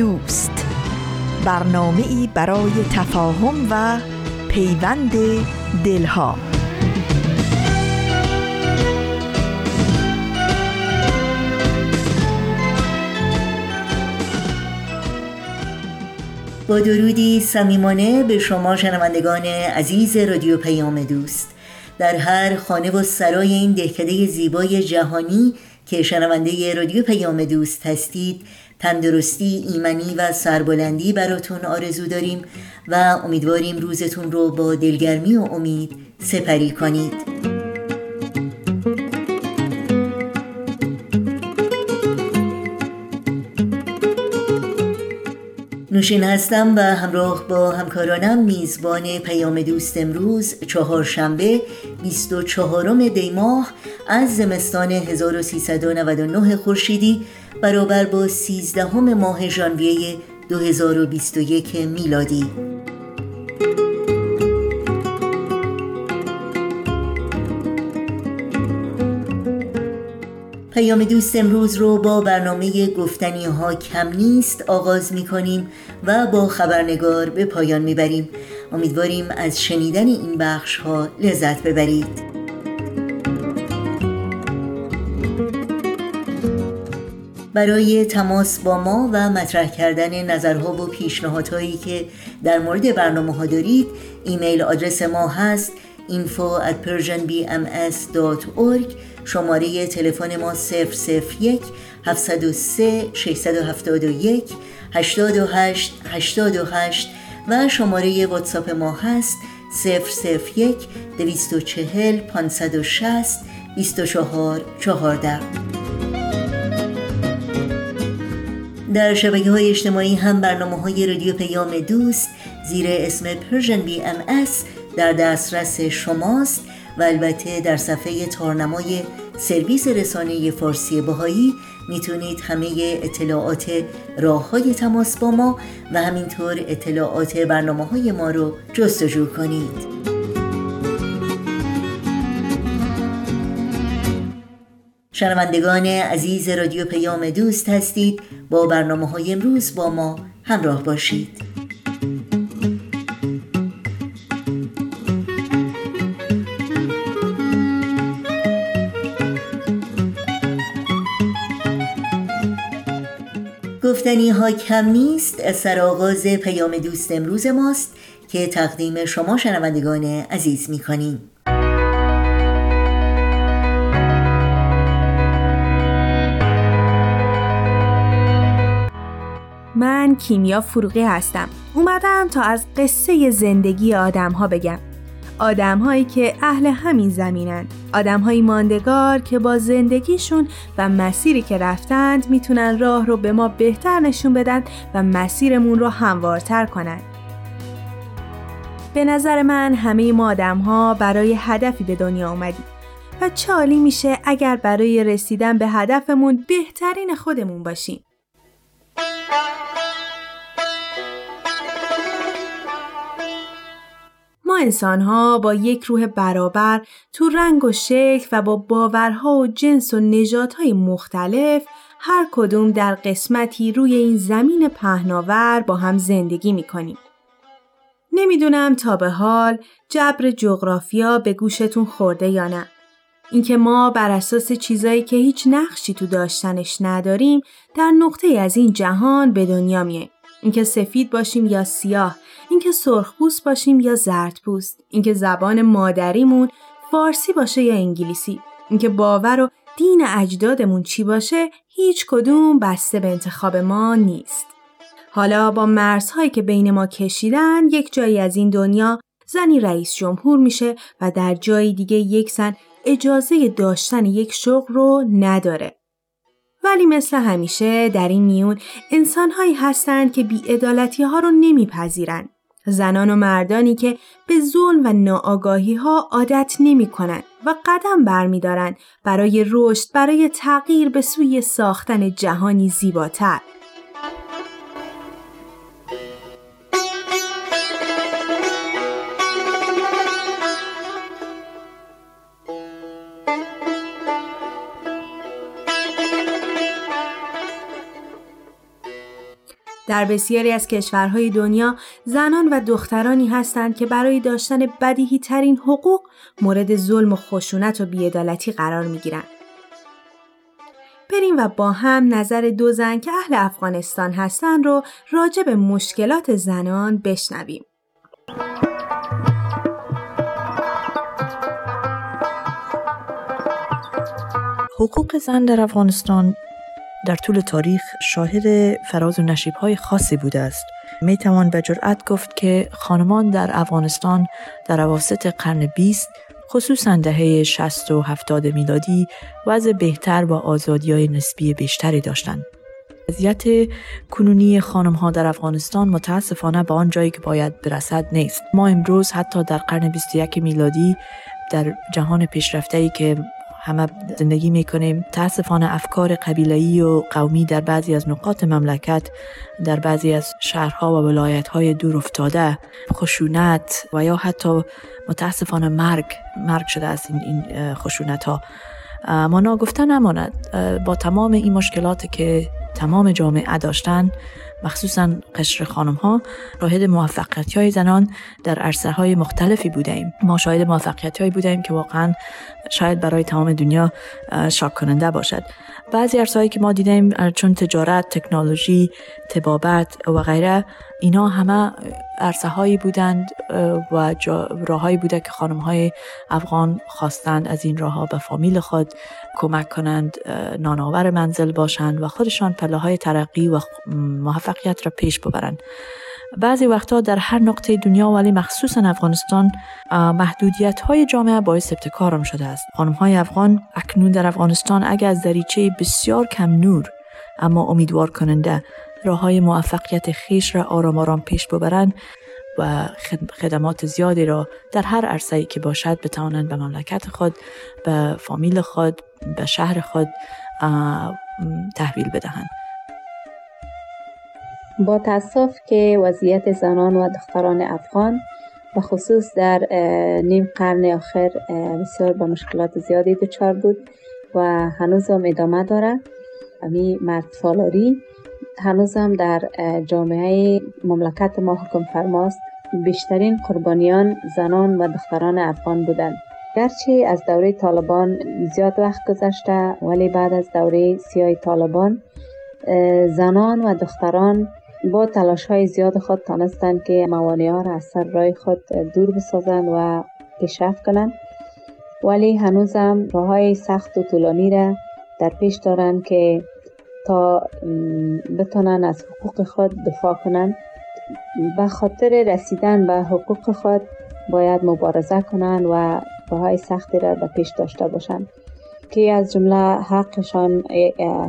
دوست. برنامه ای برای تفاهم و پیوند دلها. با درودی صمیمانه به شما شنوندگان عزیز رادیو پیام دوست. در هر خانه و سرای این دهکده زیبای جهانی که شنونده رادیو پیام دوست هستید تندرستی ایمنی و سربلندی براتون آرزو داریم و امیدواریم روزتون رو با دلگرمی و امید سپری کنید. نوشین هستم و همراه با همکارانم میزبان پیام دوست امروز چهارشنبه 24 دی ماه از زمستان 1399 خورشیدی برابر با 13 ماه ژانویه 2021 میلادی. پیام دوست امروز رو با برنامه گفتنی ها کم نیست آغاز می کنیم و با خبرنگار به پایان می بریم امیدواریم از شنیدن این بخش ها لذت ببرید. برای تماس با ما و مطرح کردن نظرها و پیشنهادهایی که در مورد برنامه ها دارید ایمیل آدرس ما هست info at persianbms.org شماره تلفن ما 001 703 671 828 828 و شماره واتساپ ما هست 001 240 560 24 14 در شبکه های اجتماعی هم برنامه های رادیو پیام دوست زیر اسم ام اس در دسترس شماست و البته در صفحه تارنمای سرویس رسانه فارسی باهایی می‌تونید همه اطلاعات راه های تماس با ما و همینطور اطلاعات برنامه های ما رو جستجو کنید. شنوندگان عزیز رادیو پیام دوست هستید با برنامه های امروز با ما همراه باشید گفتنی ها کم نیست سرآغاز پیام دوست امروز ماست که تقدیم شما شنوندگان عزیز می کنیم. من کیمیا فروغی هستم. اومدم تا از قصه زندگی آدم ها بگم. آدم هایی که اهل همین زمینن. آدم های ماندگار که با زندگیشون و مسیری که رفتند می‌تونن راه رو به ما بهتر نشون بدن و مسیرمون رو هموارتر کنن. به نظر من همه ما آدم ها برای هدفی به دنیا اومدیم. و چالی میشه اگر برای رسیدن به هدفمون بهترین خودمون باشیم. ما انسان ها با یک روح برابر تو رنگ و شکل و با باورها و جنس و های مختلف هر کدوم در قسمتی روی این زمین پهناور با هم زندگی می کنیم. نمی‌دونم تا به حال جبر جغرافیا به گوشتون خورده یا نه. اینکه ما بر اساس چیزایی که هیچ نقشی تو داشتنش نداریم در نقطه از این جهان به دنیا میاییم. اینکه سفید باشیم یا سیاه، اینکه سرخپوست باشیم یا زردپوست، اینکه زبان مادریمون فارسی باشه یا انگلیسی، اینکه باور و دین اجدادمون چی باشه، هیچ کدوم بسته به انتخاب ما نیست. حالا با مرزهایی که بین ما کشیدن یک جایی از این دنیا زنی رئیس جمهور میشه و در جای دیگه یک زن اجازه داشتن یک شغل رو نداره. ولی مثل همیشه در این میون انسانهایی هستند که بیعدالتی ها رو نمیپذیرند. زنان و مردانی که به ظلم و ناآگاهی ها عادت نمی کنند و قدم برمیدارند برای رشد برای تغییر به سوی ساختن جهانی زیباتر. در بسیاری از کشورهای دنیا زنان و دخترانی هستند که برای داشتن بدیهی ترین حقوق مورد ظلم و خشونت و بیعدالتی قرار می گیرن. بریم و با هم نظر دو زن که اهل افغانستان هستند رو راجع به مشکلات زنان بشنویم. حقوق زن در افغانستان در طول تاریخ شاهد فراز و نشیب های خاصی بوده است. می توان به جرأت گفت که خانمان در افغانستان در اواسط قرن 20 خصوصا دهه 60 و 70 میلادی وضع بهتر و آزادی های نسبی بیشتری داشتند. وضعیت کنونی خانم ها در افغانستان متاسفانه به آن جایی که باید برسد نیست. ما امروز حتی در قرن 21 میلادی در جهان پیشرفته ای که همه زندگی می‌کنیم. تاسفانه افکار قبیله‌ای و قومی در بعضی از نقاط مملکت در بعضی از شهرها و ولایت‌های دور افتاده. خشونت و یا حتی متاسفانه مرگ مرگ شده است این, خشونت ها ما گفتن نماند. با تمام این مشکلات که تمام جامعه داشتن مخصوصا قشر خانم ها شاهد موفقیت های زنان در عرصه های مختلفی بوده ما شاهد موفقیت هایی بوده که واقعا شاید برای تمام دنیا شاک کننده باشد. بعضی عرصه‌هایی که ما دیدیم چون تجارت، تکنولوژی، تبابت و غیره اینا همه عرصه هایی بودند و راههایی بوده که خانم های افغان خواستند از این راه به فامیل خود کمک کنند نانآور منزل باشند و خودشان پله های ترقی و موفقیت را پیش ببرند. بعضی وقتها در هر نقطه دنیا ولی مخصوصا افغانستان محدودیت های جامعه باعث ابتکارم شده است. خانم های افغان اکنون در افغانستان اگر از دریچه بسیار کم نور اما امیدوار کننده راه های موفقیت خیش را آرام آرام پیش ببرند و خدمات زیادی را در هر عرصه‌ای که باشد بتوانند به مملکت خود به فامیل خود به شهر خود تحویل بدهند. با تاسف که وضعیت زنان و دختران افغان و خصوص در نیم قرن آخر بسیار با مشکلات زیادی دچار بود و هنوز هم ادامه داره. امی مرد سالاری هنوز هم در جامعه مملکت ما حکم فرماست بیشترین قربانیان زنان و دختران افغان بودند. گرچه از دوره طالبان زیاد وقت گذشته ولی بعد از دوره سیاه طالبان زنان و دختران با تلاش های زیاد خود تانستند که موانع ها را از سر رای خود دور بسازند و پیشرفت کنند. ولی هنوزم راه های سخت و طولانی را در پیش دارند که تا بتونن از حقوق خود دفاع کنند. به خاطر رسیدن به حقوق خود باید مبارزه کنند و های سختی را در پیش داشته باشند. که از جمله حقشان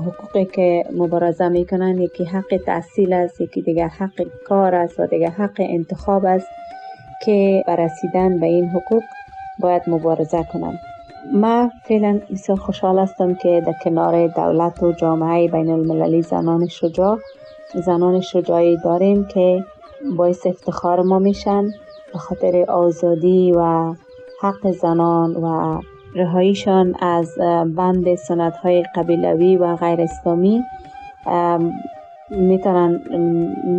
حقوقی که مبارزه می‌کنن یکی حق تحصیل است یکی دیگر حق کار است و دیگر حق انتخاب است که برسیدن به این حقوق باید مبارزه کنند ما فعلا بسیار خوشحال هستم که در کنار دولت و جامعه بین المللی زنان شجاع زنان شجاعی داریم که باعث افتخار ما میشن به خاطر آزادی و حق زنان و رهاییشان از بند سنت های قبیلوی و غیر اسلامی می‌تونن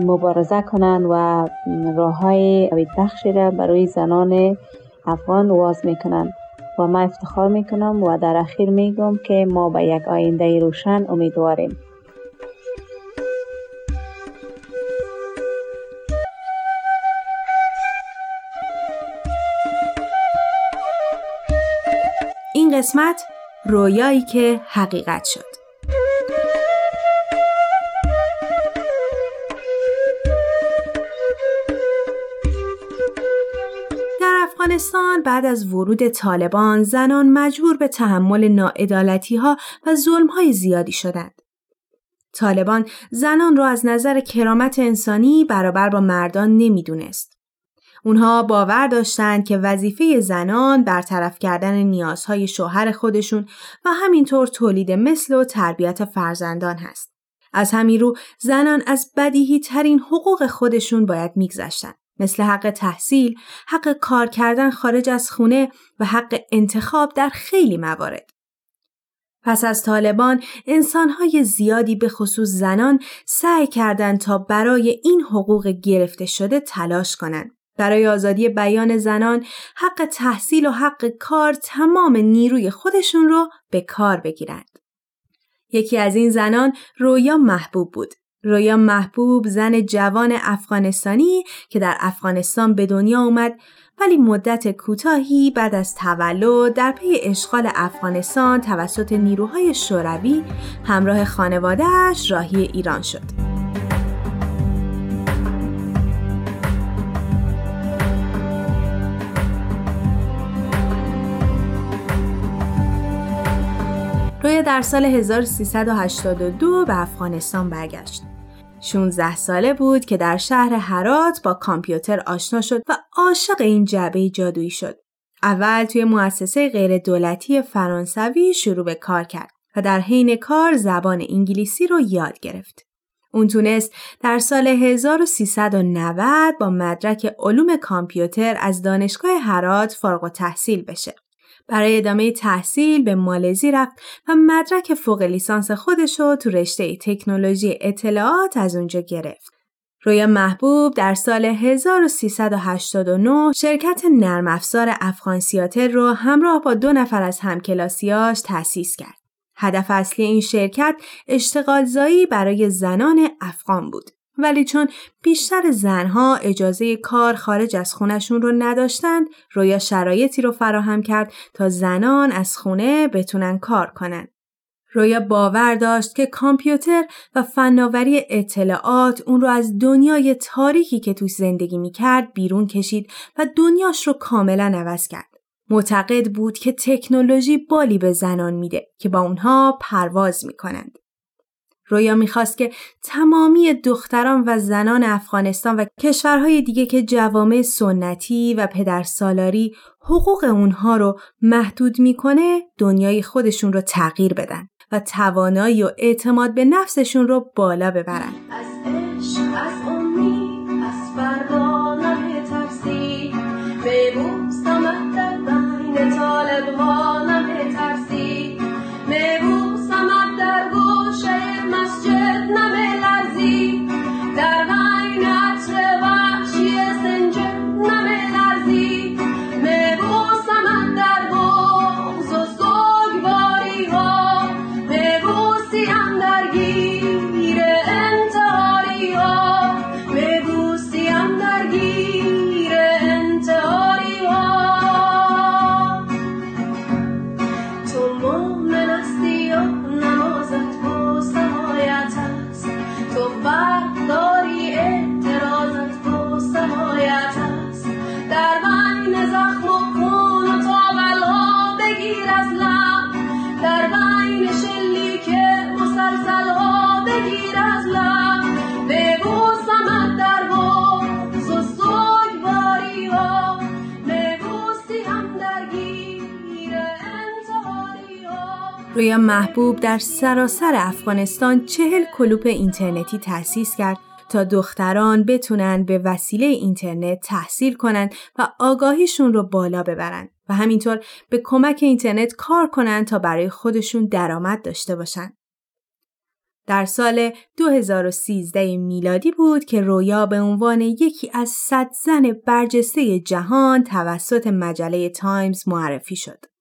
مبارزه کنن و راه های بخشی را برای زنان افغان واز می‌کنن. و ما افتخار می‌کنم و در اخیر میگم که ما به یک آینده روشن امیدواریم. قسمت رویایی که حقیقت شد در افغانستان بعد از ورود طالبان زنان مجبور به تحمل ناعدالتی ها و ظلم های زیادی شدند. طالبان زنان را از نظر کرامت انسانی برابر با مردان نمی‌دونست. اونها باور داشتند که وظیفه زنان برطرف کردن نیازهای شوهر خودشون و همینطور تولید مثل و تربیت فرزندان هست. از همین رو زنان از بدیهی ترین حقوق خودشون باید میگذشتند. مثل حق تحصیل، حق کار کردن خارج از خونه و حق انتخاب در خیلی موارد. پس از طالبان انسانهای زیادی به خصوص زنان سعی کردند تا برای این حقوق گرفته شده تلاش کنند. برای آزادی بیان زنان حق تحصیل و حق کار تمام نیروی خودشون رو به کار بگیرند. یکی از این زنان رویا محبوب بود. رویا محبوب زن جوان افغانستانی که در افغانستان به دنیا اومد ولی مدت کوتاهی بعد از تولد در پی اشغال افغانستان توسط نیروهای شوروی همراه خانوادهش راهی ایران شد. رویا در سال 1382 به افغانستان برگشت. 16 ساله بود که در شهر هرات با کامپیوتر آشنا شد و عاشق این جعبه جادویی شد. اول توی مؤسسه غیر دولتی فرانسوی شروع به کار کرد و در حین کار زبان انگلیسی رو یاد گرفت. اون تونست در سال 1390 با مدرک علوم کامپیوتر از دانشگاه هرات فارغ تحصیل بشه. برای ادامه تحصیل به مالزی رفت و مدرک فوق لیسانس خودش رو تو رشته تکنولوژی اطلاعات از اونجا گرفت. رویا محبوب در سال 1389 شرکت نرم افزار افغان سیاتر رو همراه با دو نفر از همکلاسیاش تأسیس کرد. هدف اصلی این شرکت اشتغال زایی برای زنان افغان بود. ولی چون بیشتر زنها اجازه کار خارج از خونشون رو نداشتند رویا شرایطی رو فراهم کرد تا زنان از خونه بتونن کار کنن. رویا باور داشت که کامپیوتر و فناوری اطلاعات اون رو از دنیای تاریکی که توش زندگی می‌کرد بیرون کشید و دنیاش رو کاملا عوض کرد. معتقد بود که تکنولوژی بالی به زنان میده که با اونها پرواز می‌کنند. رویا می‌خواست که تمامی دختران و زنان افغانستان و کشورهای دیگه که جوامع سنتی و پدرسالاری حقوق اونها رو محدود می‌کنه دنیای خودشون رو تغییر بدن و توانایی و اعتماد به نفسشون رو بالا ببرن. از عشق، از ترسی رویا محبوب در سراسر افغانستان چهل کلوپ اینترنتی تأسیس کرد تا دختران بتونن به وسیله اینترنت تحصیل کنند و آگاهیشون رو بالا ببرن و همینطور به کمک اینترنت کار کنند تا برای خودشون درآمد داشته باشن. در سال 2013 میلادی بود که رویا به عنوان یکی از صد زن برجسته جهان توسط مجله تایمز معرفی شد.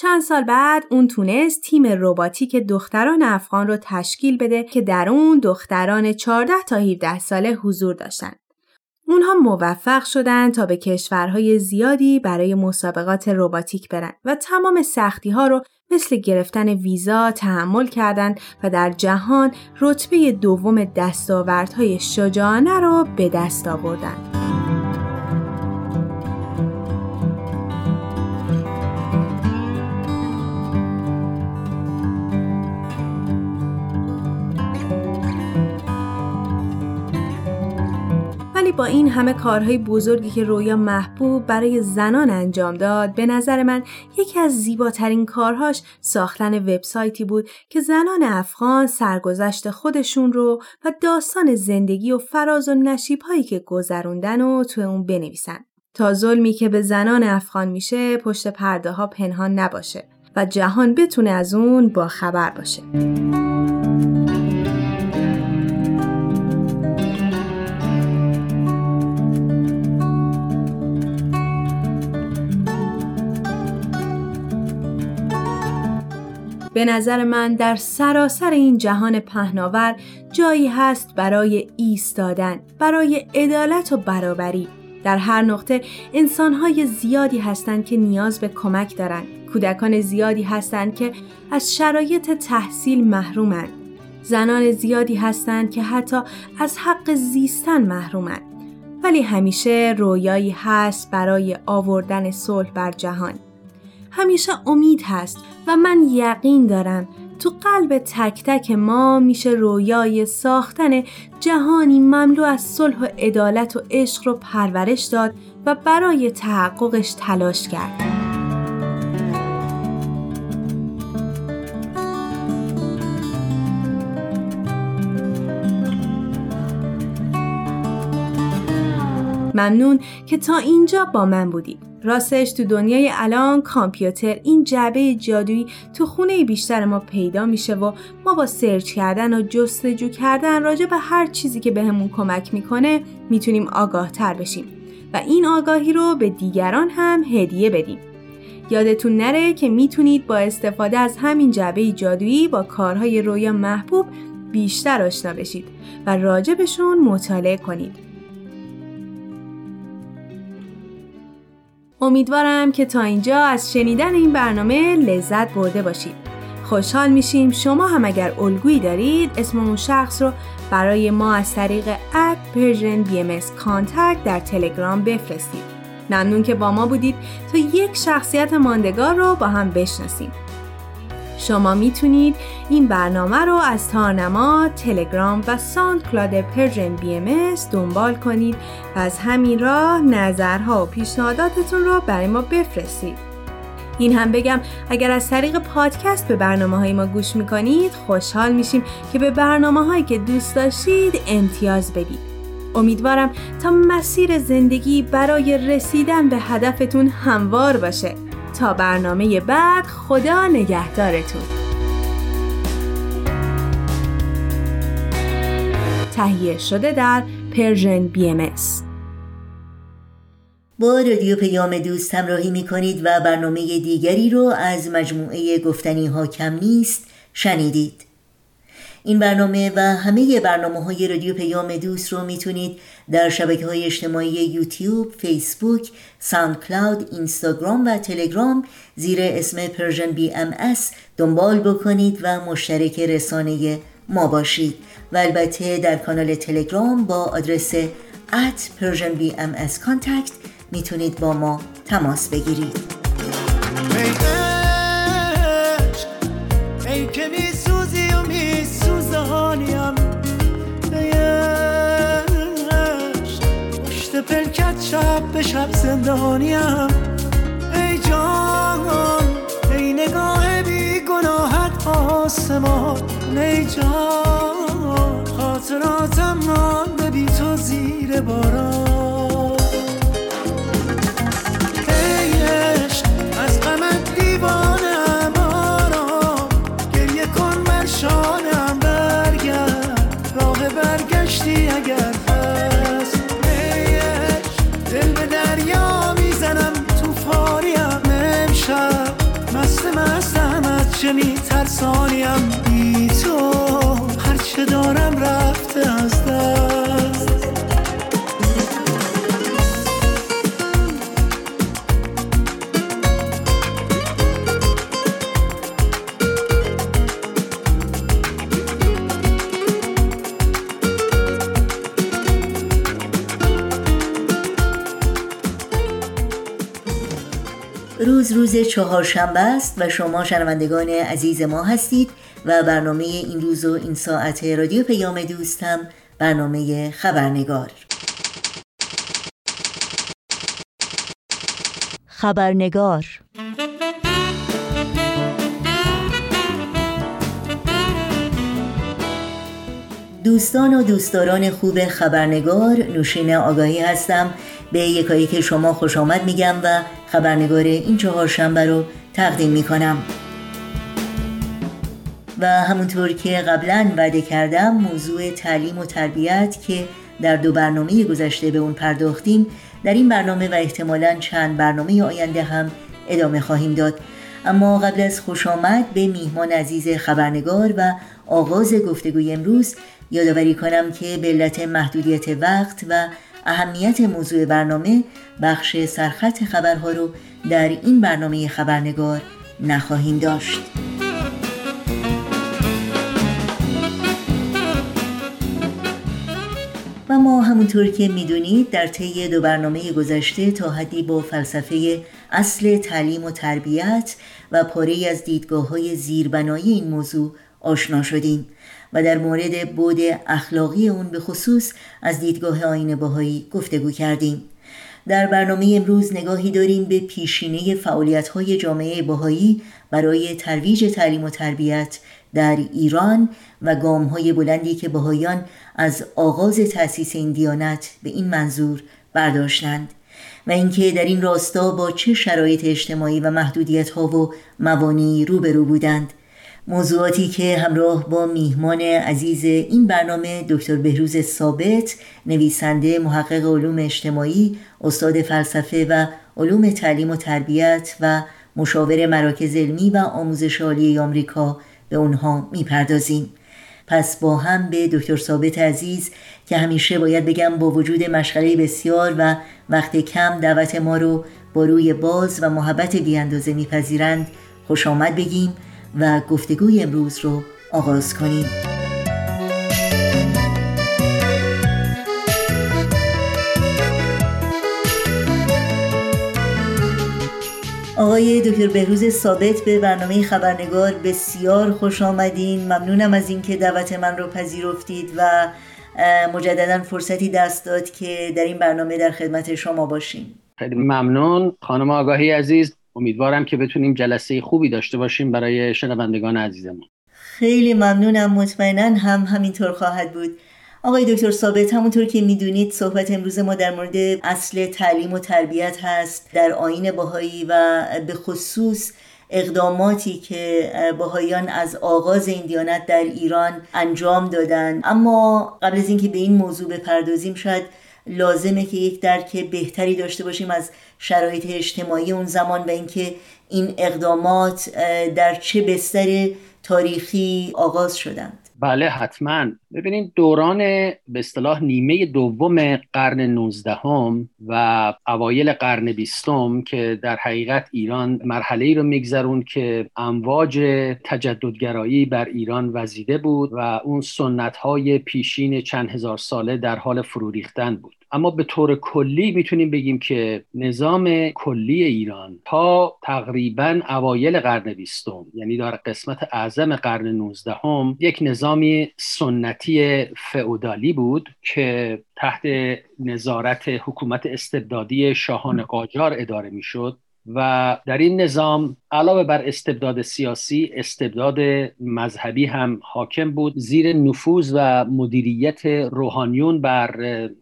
چند سال بعد اون تونست تیم رباتیک دختران افغان رو تشکیل بده که در اون دختران 14 تا 17 ساله حضور داشتن. اونها موفق شدند تا به کشورهای زیادی برای مسابقات رباتیک برن و تمام سختی ها رو مثل گرفتن ویزا تحمل کردند و در جهان رتبه دوم دستاوردهای شجاعانه رو به دست آوردند. با این همه کارهای بزرگی که رویا محبوب برای زنان انجام داد به نظر من یکی از زیباترین کارهاش ساختن وبسایتی بود که زنان افغان سرگذشت خودشون رو و داستان زندگی و فراز و نشیب هایی که گذروندن و تو اون بنویسن تا ظلمی که به زنان افغان میشه پشت پرده ها پنهان نباشه و جهان بتونه از اون با خبر باشه. به نظر من در سراسر این جهان پهناور جایی هست برای ایستادن، برای عدالت و برابری. در هر نقطه انسانهای زیادی هستند که نیاز به کمک دارند. کودکان زیادی هستند که از شرایط تحصیل محرومند. زنان زیادی هستند که حتی از حق زیستن محرومند. ولی همیشه رویایی هست برای آوردن صلح بر جهان. همیشه امید هست و من یقین دارم تو قلب تک تک ما میشه رویای ساختن جهانی مملو از صلح و عدالت و عشق رو پرورش داد و برای تحققش تلاش کرد. ممنون که تا اینجا با من بودید. راستش تو دنیای الان کامپیوتر این جعبه جادویی تو خونه بیشتر ما پیدا میشه و ما با سرچ کردن و جستجو کردن راجع به هر چیزی که بهمون به کمک می‌کنه می‌تونیم آگاه تر بشیم و این آگاهی رو به دیگران هم هدیه بدیم. یادتون نره که می‌تونید با استفاده از همین جعبه جادویی با کارهای رویا محبوب بیشتر آشنا بشید و راجبشون مطالعه کنید. امیدوارم که تا اینجا از شنیدن این برنامه لذت برده باشید. خوشحال میشیم شما هم اگر الگویی دارید اسم اون شخص رو برای ما از طریق at Persian BMS Contact در تلگرام بفرستید. ممنون که با ما بودید تا یک شخصیت ماندگار رو با هم بشناسیم. شما می‌تونید این برنامه رو از تارنما، تلگرام و ساند کلاد Persian BMS دنبال کنید و از همین راه نظرها و پیشنهاداتتون رو برای ما بفرستید. این هم بگم اگر از طریق پادکست به برنامه های ما گوش می‌کنید خوشحال میشیم که به برنامه هایی که دوست داشتید امتیاز بدید. امیدوارم تا مسیر زندگی برای رسیدن به هدفتون هموار باشه. تا برنامه بعد خدا نگهدارتون. تهیه شده در Persian BMS با رادیو پیام دوست همراهی می کنید و برنامه دیگری رو از مجموعه گفتنی ها کم نیست شنیدید. این برنامه و همه برنامه های رادیو پیام دوست رو می‌تونید در شبکه های اجتماعی یوتیوب، فیسبوک، ساند کلاود، اینستاگرام و تلگرام زیر اسم Persian BMS دنبال بکنید و مشترک رسانه ما باشید. و البته در کانال تلگرام با آدرس at Persian BMS Contact می‌تونید با ما تماس بگیرید. شب به شب زندانیم. ای جان ای نگاه بی گناهت آسمان. ای جان خاطراتم مانده بی تو زیر باران. چه می ترسانیم بی تو هرچه دارم رفته از دست. امروز روز چهارشنبه است و شما شنوندگان عزیز ما هستید و برنامه این روز و این ساعت رادیو پیام دوستم برنامه خبرنگار. خبرنگار. دوستان و دوستداران خوب خبرنگار نوشین آگاهی هستم. به یکایی که شما خوش آمد میگم و خبرنگار این چهارشنبه رو تقدیم می‌کنم. و همونطور که قبلا وعده کردم موضوع تعلیم و تربیت که در دو برنامه گذشته به اون پرداختیم در این برنامه و احتمالا چند برنامه آینده هم ادامه خواهیم داد. اما قبل از خوش آمد به میهمان عزیز خبرنگار و آغاز گفتگوی امروز یادآوری کنم که به علت محدودیت وقت و اهمیت موضوع برنامه بخش سرخط خبرها رو در این برنامه خبرنگار نخواهیم داشت. و ما همونطور که می‌دونید در طی دو برنامه گذشته تا حدی با فلسفه اصل تعلیم و تربیت و پاره از دیدگاه های زیربنایی این موضوع آشنا شدیم و در مورد بود اخلاقی اون به خصوص از دیدگاه آین باهایی گفتگو کردیم. در برنامه امروز نگاهی داریم به پیشینه فعالیت های جامعه باهایی برای ترویج تعلیم و تربیت در ایران و گام های بلندی که باهایان از آغاز تأسیس این دیانت به این منظور برداشتند و اینکه در این راستا با چه شرایط اجتماعی و محدودیت ها و موانعی روبرو بودند. موضوعاتی که همراه با میهمان عزیز این برنامه دکتر بهروز ثابت نویسنده محقق علوم اجتماعی استاد فلسفه و علوم تعلیم و تربیت و مشاور مراکز علمی و آموزش عالی آمریکا به اونها می‌پردازیم. پس با هم به دکتر ثابت عزیز که همیشه باید بگم با وجود مشغله بسیار و وقت کم دعوت ما رو با روی باز و محبت بیاندازه میپذیرند خوش آمد بگیم. و گفتگوی امروز رو آغاز کنیم. آقای دکتر بهروز ثابت به برنامه خبرنگار بسیار خوش آمدین. ممنونم از اینکه دعوت من رو پذیرفتید و مجددا فرصتی دست داد که در این برنامه در خدمت شما باشیم. خیلی ممنون. خانم آگاهی عزیز امیدوارم که بتونیم جلسه خوبی داشته باشیم برای شنوندگان عزیزمون. خیلی ممنونم مطمئنا هم همینطور خواهد بود. آقای دکتر ثابت همونطور که می‌دونید صحبت امروز ما در مورد اصل تعلیم و تربیت هست. در آین باهایی و به خصوص اقداماتی که باهایان از آغاز این دیانت در ایران انجام دادن. اما قبل از اینکه به این موضوع بپردازیم شاید لازمه که یک درک بهتری داشته باشیم از شرایط اجتماعی اون زمان و اینکه این اقدامات در چه بستر تاریخی آغاز شدند. بله حتما. ببینید دوران به اصطلاح نیمه دوم قرن 19 هم و اوایل قرن بیستم که در حقیقت ایران مرحله ای رو میگذرون که امواج تجددگرایی بر ایران وزیده بود و اون سنت های پیشین چند هزار ساله در حال فرو ریختن بود. اما به طور کلی می‌تونیم بگیم که نظام کلی ایران تا تقریبا اوایل قرن بیستم یعنی در قسمت اعظم قرن 19 هم یک نظامی سنتی فئودالی بود که تحت نظارت حکومت استبدادی شاهان قاجار اداره می‌شد. و در این نظام علاوه بر استبداد سیاسی استبداد مذهبی هم حاکم بود. زیر نفوذ و مدیریت روحانیون بر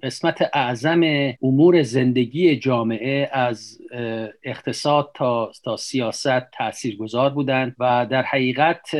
قسمت اعظم امور زندگی جامعه از اقتصاد تا, تا سیاست تأثیر گذار بودند و در حقیقت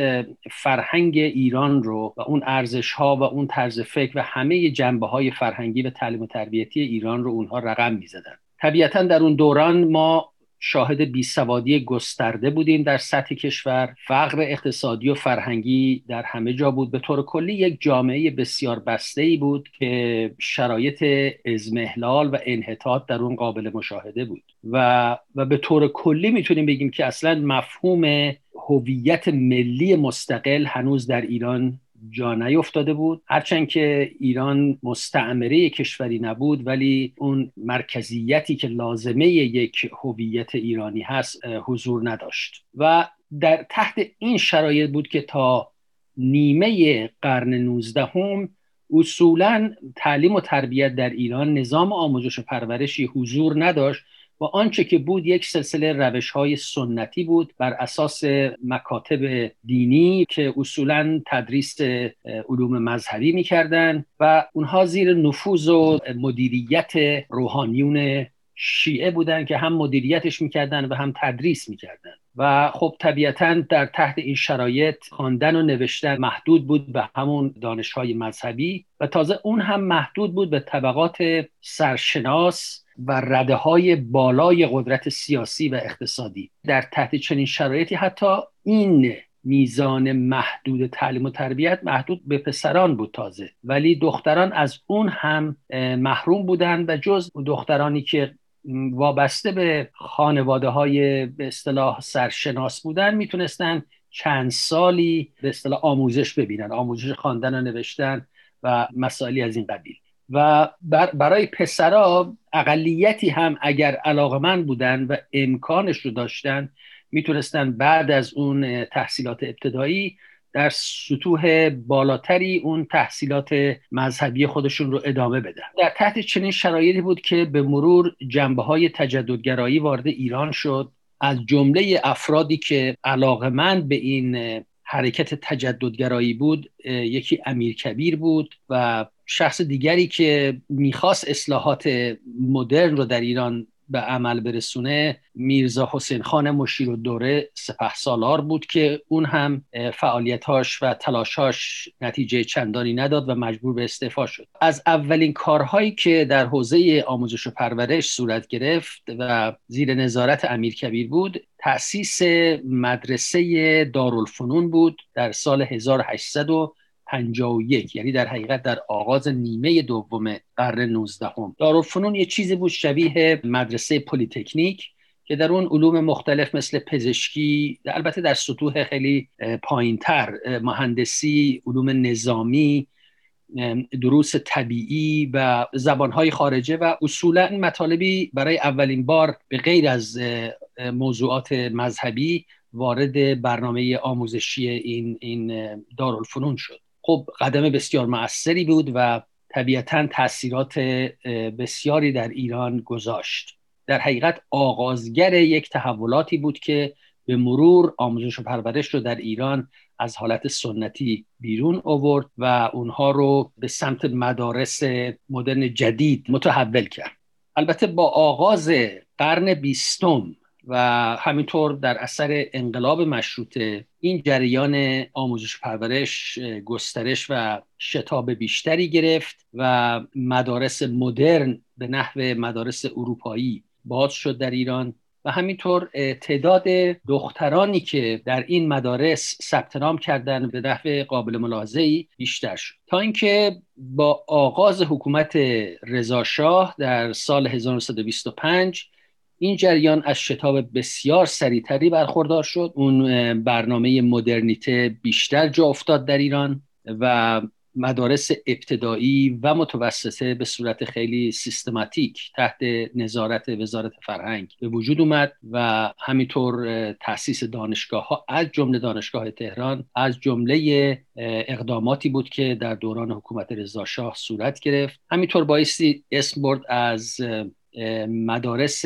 فرهنگ ایران رو و اون ارزش ها و اون طرز فکر و همه جنبه های فرهنگی و تعلیم و تربیتی ایران رو اونها رقم می‌زدن طبیعتا در اون دوران ما شاهد بیسوادی گسترده بودیم در سطح کشور. فقر اقتصادی و فرهنگی در همه جا بود. به طور کلی یک جامعه بسیار بسته ای بود که شرایط ازمهلال و انحطاط در اون قابل مشاهده بود. و, و به طور کلی می‌تونیم بگیم که اصلا مفهوم هویت ملی مستقل هنوز در ایران جا نیفتاده بود. هرچند که ایران مستعمره کشوری نبود ولی اون مرکزیتی که لازمه یک هویت ایرانی هست حضور نداشت. و در تحت این شرایط بود که تا نیمه قرن 19 هم اصولا تعلیم و تربیت در ایران نظام آموزش و پرورشی حضور نداشت. و آنچه که بود یک سلسله روش های سنتی بود بر اساس مکاتب دینی که اصولا تدریس علوم مذهبی می‌کردن و اونها زیر نفوذ و مدیریت روحانیون شیعه بودن که هم مدیریتش می‌کردن و هم تدریس می‌کردن. و خب طبیعتا در تحت این شرایط خواندن و نوشتن محدود بود به همون دانشهای مذهبی و تازه اون هم محدود بود به طبقات سرشناس و رده های بالای قدرت سیاسی و اقتصادی. در تحت چنین شرایطی حتی این میزان محدود تعلیم و تربیت محدود به پسران بود تازه. ولی دختران از اون هم محروم بودند و جز دخترانی که وابسته به خانواده های به اصطلاح سرشناس بودن می‌تونستن چند سالی به اصطلاح آموزش ببینن آموزش خواندن و نوشتن و مسائلی از این قبیل. و برای پسرا اقلیتی هم علاقه علاقمند بودن و امکانش رو داشتن می‌تونستن بعد از اون تحصیلات ابتدایی در سطوح بالاتری اون تحصیلات مذهبی خودشون رو ادامه بدن. در تحت چنین شرایطی بود که به مرور جنبه های تجددگرایی وارد ایران شد. از جمله افرادی که علاقمند به این حرکت تجددگرایی بود یکی امیر کبیر بود و شخص دیگری که می‌خواست اصلاحات مدرن رو در ایران به عمل برسونه میرزا حسین خان مشیرالدوله سپه سالار بود که اون هم فعالیتاش و تلاشاش نتیجه چندانی نداد و مجبور به استعفا شد. از اولین کارهایی که در حوزه آموزش و پرورش صورت گرفت و زیر نظارت امیر کبیر بود تأسیس مدرسه دارالفنون بود در سال 1800 51 یعنی در حقیقت در آغاز نیمه دوم قرن 19 هم دارالفنون یه چیزی بود شبیه مدرسه پلیتکنیک که در اون علوم مختلف مثل پزشکی البته در سطوح خیلی پایینتر مهندسی علوم نظامی دروس طبیعی و زبانهای خارجه و اصولا مطالبی برای اولین بار به غیر از موضوعات مذهبی وارد برنامه آموزشی این, این دارالفنون شد. خب قدم بسیار موثری بود و طبیعتا تاثیرات بسیاری در ایران گذاشت. در حقیقت آغازگر یک تحولاتی بود که به مرور آموزش و پرورش رو در ایران از حالت سنتی بیرون آورد و اونها رو به سمت مدارس مدرن جدید متحول کرد. البته با آغاز قرن بیستم و همینطور در اثر انقلاب مشروطه این جریان آموزش پرورش گسترش و شتاب بیشتری گرفت و مدارس مدرن به نحو مدارس اروپایی باز شد در ایران و همینطور تعداد دخترانی که در این مدارس ثبت نام کردن به نحو قابل ملاحظه بیشتر شد. تا اینکه با آغاز حکومت رضا شاه در سال 1925 این جریان از شتاب بسیار سریعتری برخوردار شد. اون برنامه مدرنیته بیشتر جا افتاد در ایران و مدارس ابتدایی و متوسطه به صورت خیلی سیستماتیک تحت نظارت وزارت فرهنگ به وجود اومد و همینطور تاسیس دانشگاه ها از جمله دانشگاه تهران از جمله اقداماتی بود که در دوران حکومت رضا شاه صورت گرفت. همینطور بایستی اسم برد از مدارس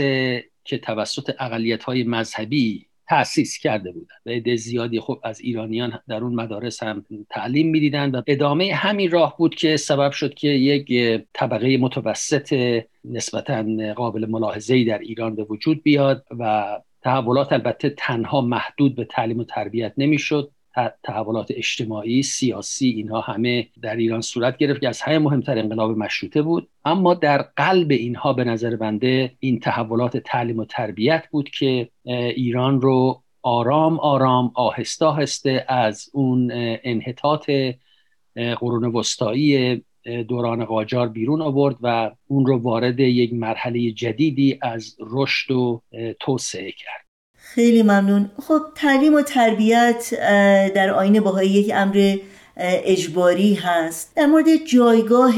که توسط اقلیت های مذهبی تأسیس کرده بودن و عده زیادی خب از ایرانیان در اون مدارس هم تعلیم می‌دیدن و ادامه همین راه بود که سبب شد که یک طبقه متوسط نسبتا قابل ملاحظه در ایران به وجود بیاد و تحولات البته تنها محدود به تعلیم و تربیت نمی‌شد. تحولات اجتماعی سیاسی اینها همه در ایران صورت گرفت که از همه مهمتر انقلاب مشروطه بود. اما در قلب اینها به نظر بنده این تحولات تعلیم و تربیت بود که ایران رو آرام آرام آهسته آهسته از اون انحطاط قرون وسطایی دوران قاجار بیرون آورد و اون رو وارد یک مرحله جدیدی از رشد و توسعه کرد. خیلی ممنون. خب تعلیم و تربیت در آین باهایی یک امر اجباری هست. در مورد جایگاه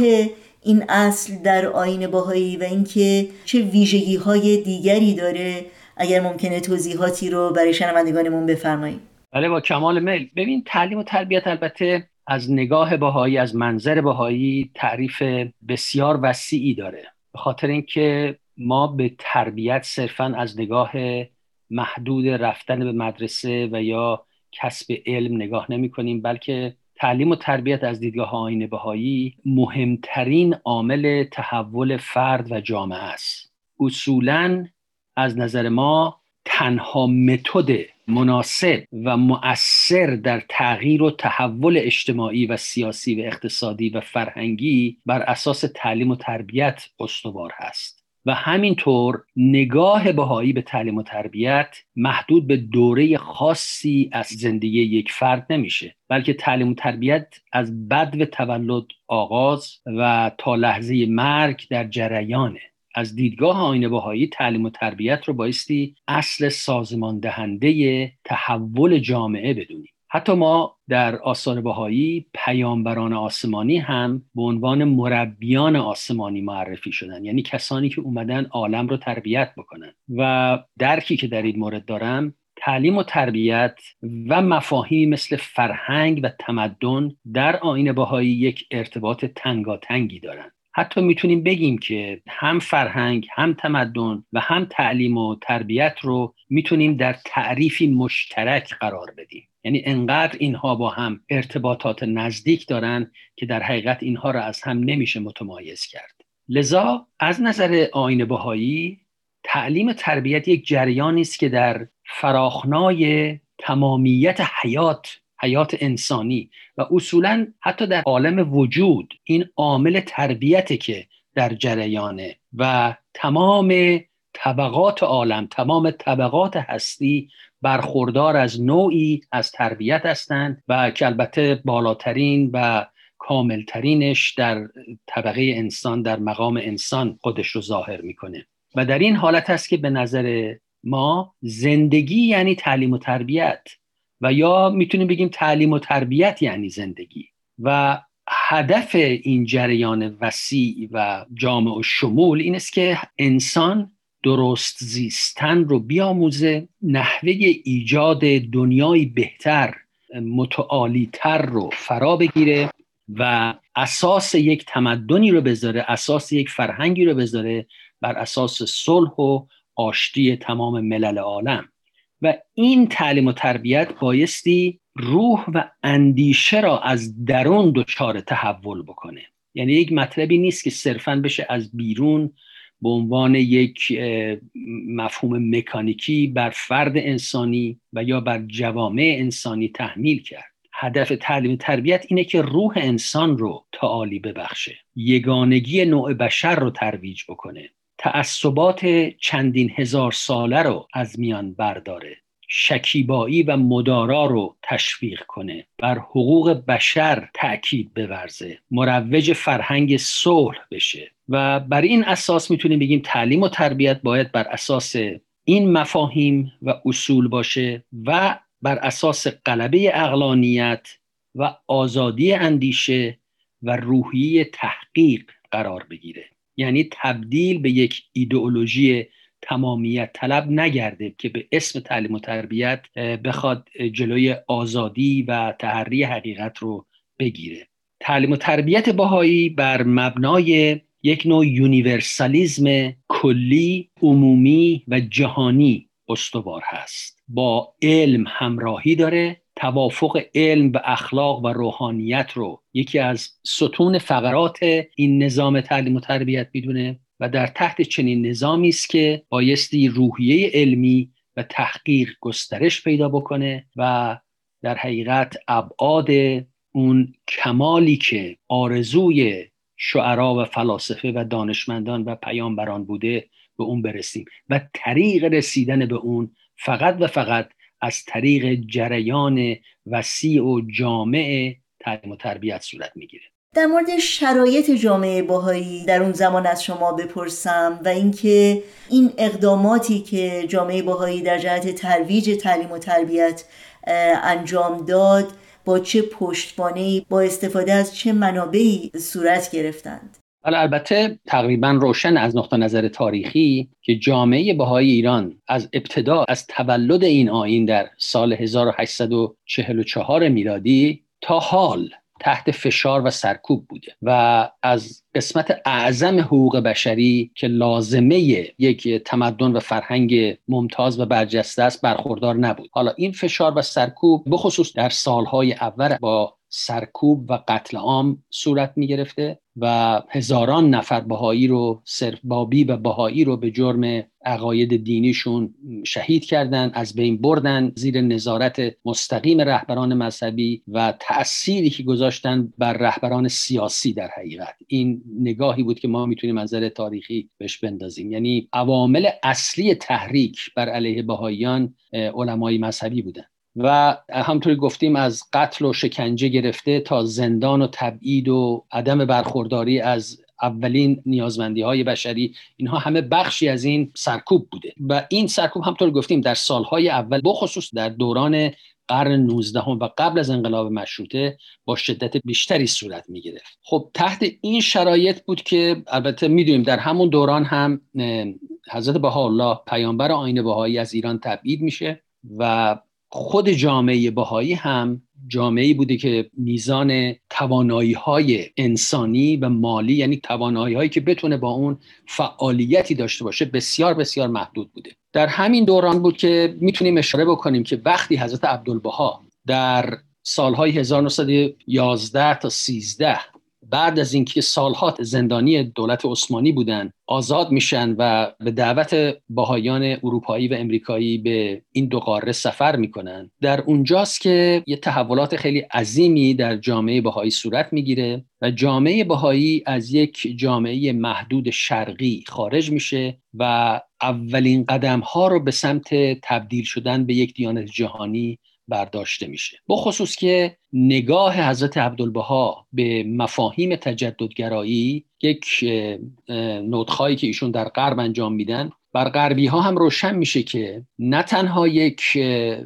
این اصل در آین باهایی و اینکه چه ویژگی های دیگری داره اگر ممکنه توضیحاتی رو برای شنوندگانمون بفرمایید. بله با کمال میل. ببین تعلیم و تربیت البته از نگاه باهایی از منظر باهایی تعریف بسیار وسیعی داره. به خاطر اینکه ما به تربیت صرفا از نگاه محدود رفتن به مدرسه و یا کسب علم نگاه نمی کنیم بلکه تعلیم و تربیت از دیدگاه آین بهایی مهمترین عامل تحول فرد و جامعه است. اصولا از نظر ما تنها متد مناسب و مؤثر در تغییر و تحول اجتماعی و سیاسی و اقتصادی و فرهنگی بر اساس تعلیم و تربیت استوار هست. و همینطور نگاه بهایی به تعلیم و تربیت محدود به دوره خاصی از زندگی یک فرد نمیشه بلکه تعلیم و تربیت از بدو تولد آغاز و تا لحظه مرگ در جریانه. از دیدگاه آین بهایی تعلیم و تربیت رو بایستی اصل سازمان دهنده تحول جامعه بدونیم. حتی ما در آثار بهایی پیامبران آسمانی هم به عنوان مربیان آسمانی معرفی شدن. یعنی کسانی که اومدن عالم رو تربیت بکنن. و درکی که در این مورد دارم تعلیم و تربیت و مفاهیمی مثل فرهنگ و تمدن در آین بهایی یک ارتباط تنگاتنگی دارند حتی می‌تونیم بگیم که هم فرهنگ هم تمدن و هم تعلیم و تربیت رو می‌تونیم در تعریفی مشترک قرار بدیم. یعنی انقدر اینها با هم ارتباطات نزدیک دارن که در حقیقت اینها را از هم نمیشه متمایز کرد. لذا از نظر آین بهایی تعلیم و تربیت یک جریانی است که در فراخنای تمامیت حیات حیات انسانی و اصولا حتی در عالم وجود این عامل تربیت که در جریانه و تمام طبقات عالم تمام طبقات هستی برخوردار از نوعی از تربیت هستند و که البته بالاترین و کاملترینش در طبقه انسان در مقام انسان خودش رو ظاهر می‌کنه. و در این حالت است که به نظر ما زندگی یعنی تعلیم و تربیت و یا می‌تونیم بگیم تعلیم و تربیت یعنی زندگی. و هدف این جریان وسیع و جامع و شمول این است که انسان درست زیستن رو بیاموزه نحوه ایجاد دنیای بهتر متعالیتر رو فرا بگیره و اساس یک تمدنی رو بذاره اساس یک فرهنگی رو بذاره بر اساس صلح و آشتی تمام ملل عالم. و این تعلیم و تربیت بایستی روح و اندیشه را از درون دچار تحول بکنه. یعنی یک مطلبی نیست که صرفا بشه از بیرون به عنوان یک مفهوم مکانیکی بر فرد انسانی و یا بر جوامع انسانی تحمیل کرد. هدف تعلیم تربیت اینه که روح انسان رو تعالی ببخشه. یگانگی نوع بشر رو ترویج بکنه. تعصبات چندین هزار ساله رو از میان برداره. شکیبایی و مدارا رو تشویق کنه. بر حقوق بشر تأکید بورزه. مروج فرهنگ صلح بشه. و بر این اساس می‌تونیم بگیم تعلیم و تربیت باید بر اساس این مفاهیم و اصول باشه و بر اساس غلبه عقلانیت و آزادی اندیشه و روحیه تحقیق قرار بگیره. یعنی تبدیل به یک ایدئولوژی تمامیت طلب نگرده که به اسم تعلیم و تربیت بخواد جلوی آزادی و تحری حقیقت رو بگیره. تعلیم و تربیت بهایی بر مبنای یک نوع universalism کلی عمومی و جهانی استوار هست. با علم همراهی داره توافق علم و اخلاق و روحانیت رو یکی از ستون فقرات این نظام تعلیم و تربیت می‌دونه و در تحت چنین نظامی است که بایستی روحیه علمی و تحقیق گسترش پیدا بکنه و در حقیقت ابعاد اون کمالی که آرزوی شعرا و فلاسفه و دانشمندان و پیامبران بوده به اون برسیم. و طریق رسیدن به اون فقط و فقط از طریق جریان وسیع و جامع تعلیم و تربیت صورت می‌گیره. در مورد شرایط جامعه باهایی در اون زمان از شما بپرسم و اینکه این اقداماتی که جامعه باهایی در جهت ترویج تعلیم و تربیت انجام داد با چه پشتوانه با استفاده از چه منابعی صورت گرفتند؟ حالا البته تقریبا روشن از نقطه نظر تاریخی که جامعه بهای ایران از ابتدا از تولد این آین در سال 1844 میلادی تا حال تحت فشار و سرکوب بوده و از قسمت اعظم حقوق بشری که لازمه یک تمدن و فرهنگ ممتاز و برجسته است برخوردار نبود. حالا این فشار و سرکوب بخصوص در سالهای اول با سرکوب و قتل عام صورت می گرفته و هزاران نفر بهایی رو صرف بابی و بهایی رو به جرم عقاید دینیشون شهید کردن از بین بردن زیر نظارت مستقیم رهبران مذهبی و تأثیری که گذاشتن بر رهبران سیاسی در حقیقت. این نگاهی بود که ما می‌تونیم منظر تاریخی بهش بندازیم. یعنی عوامل اصلی تحریک بر علیه بهاییان علمای مذهبی بودن. و همطوری گفتیم از قتل و شکنجه گرفته تا زندان و تبعید و عدم برخورداری از اولین نیازمندی های بشری اینها همه بخشی از این سرکوب بوده. و این سرکوب همطور گفتیم در سالهای اول بخصوص در دوران قرن 19 و قبل از انقلاب مشروطه با شدت بیشتری صورت می گرفت خب تحت این شرایط بود که البته می‌دونیم در همون دوران هم حضرت بهاءالله پیامبر آین بهایی از ایران تبعید میشه و خود جامعه بهایی هم جامعه بوده که میزان توانایی های انسانی و مالی یعنی توانایی هایی که بتونه با اون فعالیتی داشته باشه بسیار بسیار محدود بوده. در همین دوران بود که می‌تونیم اشاره بکنیم که وقتی حضرت عبدالبها در سالهای 1911 تا 13 بعد از اینکه سالها زندانی دولت عثمانی بودند آزاد میشن و به دعوت باهایان اروپایی و امریکایی به این دو قاره سفر می‌کنن. در اونجاست که یه تحولات خیلی عظیمی در جامعه باهایی صورت می‌گیره و جامعه باهایی از یک جامعه محدود شرقی خارج میشه و اولین قدم ها رو به سمت تبدیل شدن به یک دیانت جهانی برداشته میشه. بخصوص که نگاه حضرت عبدالبها به مفاهیم تجددگرایی یک نوتخایی که ایشون در غرب انجام میدن بر غربی ها هم روشن میشه که نه تنها یک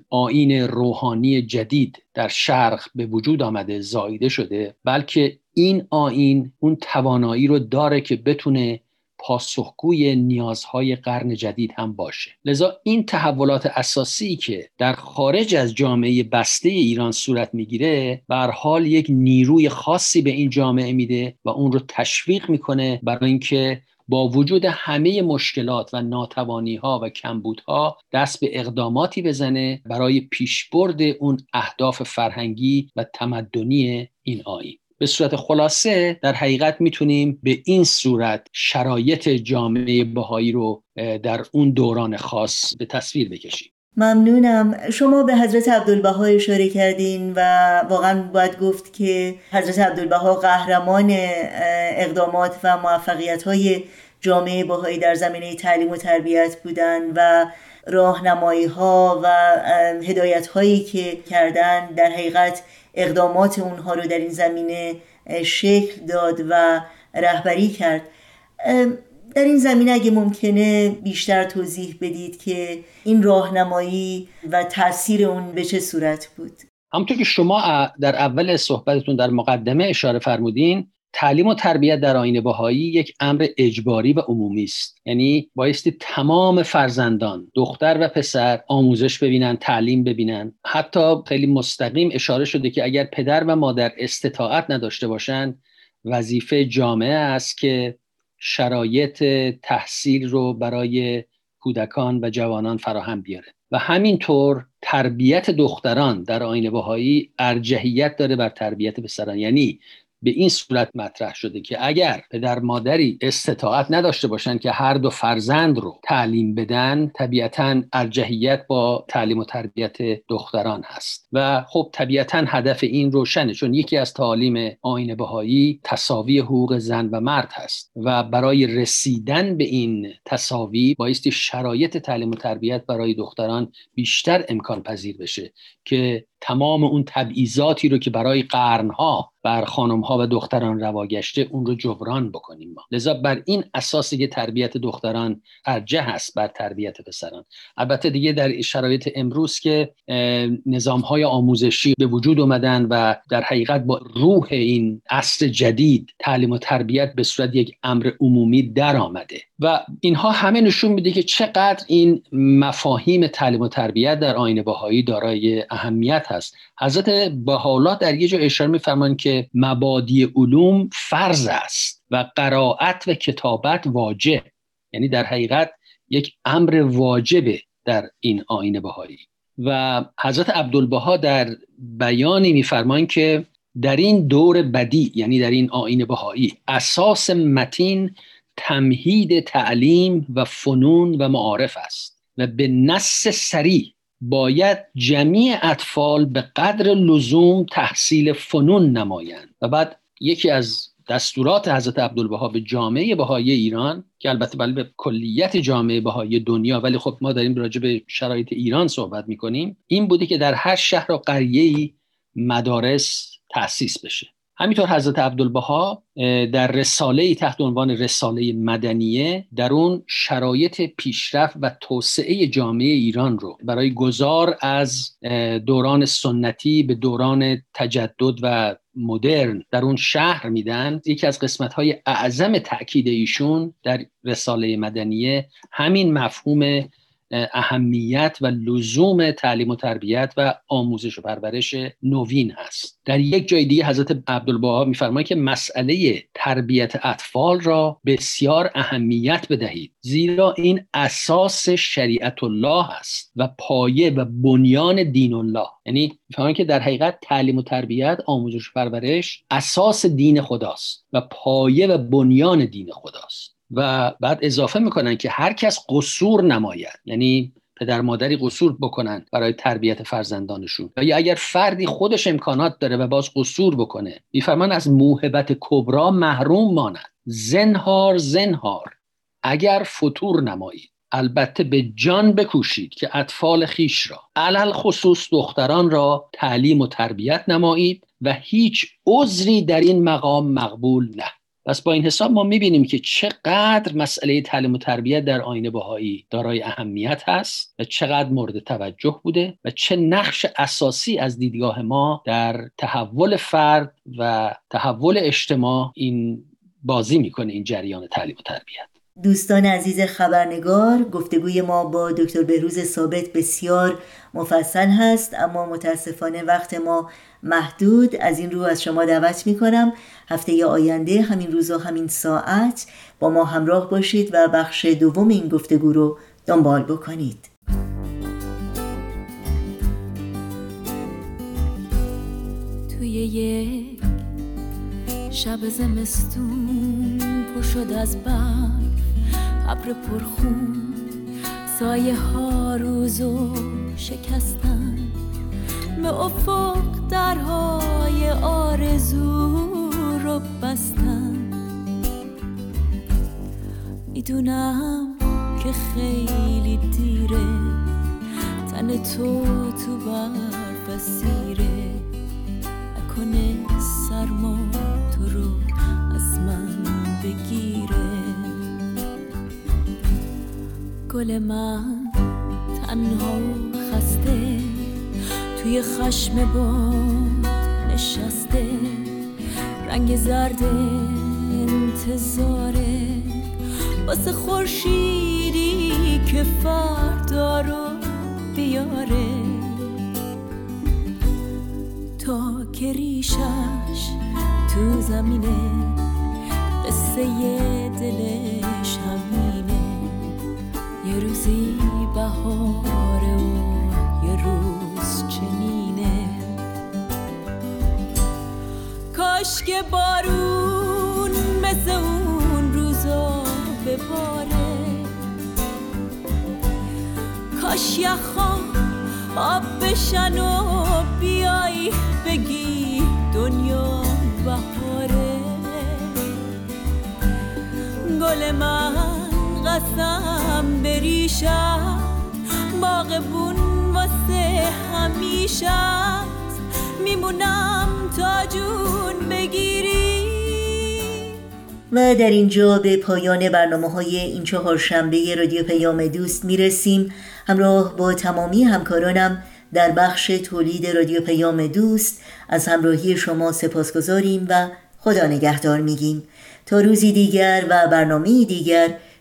آین روحانی جدید در شرق به وجود آمده زایده شده بلکه این آین اون توانایی رو داره که بتونه پاسخگوی نیازهای قرن جدید هم باشه. لذا این تحولات اساسی که در خارج از جامعه بسته ایران صورت می‌گیره بر حال یک نیروی خاصی به این جامعه میده و اون رو تشویق می‌کنه برای اینکه با وجود همه مشکلات و ناتوانی ها و کمبودها دست به اقداماتی بزنه برای پیشبرد اون اهداف فرهنگی و تمدنی این آیین. به صورت خلاصه در حقیقت می‌تونیم به این صورت شرایط جامعه بهایی رو در اون دوران خاص به تصویر بکشیم. ممنونم. شما به حضرت عبدالبها اشاره کردین و واقعا باید گفت که حضرت عبدالبها قهرمان اقدامات و موفقیت های جامعه بهایی در زمینه تعلیم و تربیت بودن و راهنمایی ها و هدایت هایی که کردن در حقیقت اقدامات اونها رو در این زمینه شکل داد و رهبری کرد. در این زمینه اگه ممکنه بیشتر توضیح بدید که این راهنمایی و تاثیر اون به چه صورت بود؟ همونطور که شما در اول صحبتتون در مقدمه اشاره فرمودین تعلیم و تربیت در آین بهایی یک امر اجباری و عمومی است. یعنی بایستی تمام فرزندان دختر و پسر آموزش ببینن تعلیم ببینن. حتی خیلی مستقیم اشاره شده که اگر پدر و مادر استطاعت نداشته باشند وظیفه جامعه است که شرایط تحصیل رو برای کودکان و جوانان فراهم بیاره. و همینطور تربیت دختران در آین بهایی ارجحیت داره بر تربیت پسران. یعنی به این صورت مطرح شده که اگر پدر مادری استطاعت نداشته باشند که هر دو فرزند رو تعلیم بدن طبیعتا ارجحیت با تعلیم و تربیت دختران هست. و خب طبیعتا هدف این روشنه چون یکی از تعالیم آین بهایی تصاوی حقوق زن و مرد هست و برای رسیدن به این تصاوی بایستی شرایط تعلیم و تربیت برای دختران بیشتر امکان پذیر بشه که تمام اون تبعیضاتی رو که برای قرنها بر خانم ها و دختران روا گشته اون رو جبران بکنیم ما. لذا بر این اساسی که تربیت دختران ارجه هست بر تربیت پسران. البته دیگه در شرایط امروز که نظام های آموزشی به وجود اومدن و در حقیقت با روح این عصر جدید تعلیم و تربیت به صورت یک امر عمومی در آمده و اینها همه نشون میده که چقدر این مفاهیم تعلیم و تربیت در آین بهایی دارای اهمیت هست. حضرت بهاءالله در یه جا اشاره میفرمان که مبادی علوم فرض است و قرائت و کتابت واجب. یعنی در حقیقت یک امر واجبه در این آین بهایی. و حضرت عبدالبها در بیانی میفرمایند که در این دور بدی یعنی در این آین بهایی اساس متین تمهید تعلیم و فنون و معارف است و به نص سریع باید جمیع اطفال به قدر لزوم تحصیل فنون نمایند. و بعد یکی از دستورات حضرت عبدالبها به جامعه بهایی ایران که البته بله به کلیت جامعه بهایی دنیا ولی خب ما داریم راجع به شرایط ایران صحبت می‌کنیم این بوده که در هر شهر و قریه مدارس تأسیس بشه. همینطور حضرت عبدالبها در رساله تحت عنوان رساله مدنیه در اون شرایط پیشرفت و توسعه جامعه ایران رو برای گذار از دوران سنتی به دوران تجدد و مدرن در اون شهر میدن. یکی از قسمت های اعظم تاکید ایشون در رساله مدنیه همین مفهوم اهمیت و لزوم تعلیم و تربیت و آموزش و پرورش نوین هست. در یک جای دیگه حضرت عبدالبها میفرماید که مسئله تربیت اطفال را بسیار اهمیت بدهید زیرا این اساس شریعت الله است و پایه و بنیان دین الله یعنی می‌فهمن که در حقیقت تعلیم و تربیت آموزش و پرورش اساس دین خداست و پایه و بنیان دین خداست. و بعد اضافه می‌کنن که هر کس قصور نماید. یعنی پدر مادری قصور بکنن برای تربیت فرزندانشون. و یا اگر فردی خودش امکانات داره و باز قصور بکنه میفرمان از موهبت کبرا محروم ماند. زنهار زنهار. اگر فطور نمایید البته به جان بکوشید که اطفال خیش را علل خصوص دختران را تعلیم و تربیت نمایید و هیچ عذری در این مقام مقبول نه. پس با این حساب ما می‌بینیم که چقدر مسئله تعلیم و تربیت در آینه بهایی دارای اهمیت هست و چقدر مورد توجه بوده و چه نقش اساسی از دیدگاه ما در تحول فرد و تحول اجتماع این بازی می‌کنه این جریان تعلیم و تربیت. دوستان عزیز خبرنگار گفتگوی ما با دکتر بهروز ثابت بسیار مفصل هست اما متاسفانه وقت ما محدود. از این رو از شما دعوت می کنم هفته آینده همین روز و همین ساعت با ما همراه باشید و بخش دوم این گفتگو رو دنبال بکنید. توی یک شب زمستون پر شد از برف ابر پرخون. سایه ها روزو شکستن. به افق درهای آرزو رو بستن. می‌دونم که خیلی دیره. تن تو تو برف سیره نکنه سرما تو رو از من بگیره. گل من تنها خسته توی خشم باد نشسته. رنگ زرد انتظاره واسه خورشیدی که فردا رو بیاره. تا که ریشش تو زمینه قصه دلش روزی بهاره و یه روز چنینه. کاش که بارون مثل اون روزا بباره کاش یخا آب بشن و بیای بگی دنیا بهاره. گل من قسم بریشم باغبون واسه همیشه میمونم تا جون بگیری. و در اینجا به پایان برنامه های این چهار شنبه رادیو پیام دوست می‌رسیم. همراه با تمامی همکارانم در بخش تولید رادیو پیام دوست از همراهی شما سپاس گذاریم و خدا نگهدار میگیم. تا روزی دیگر و برنامه دیگر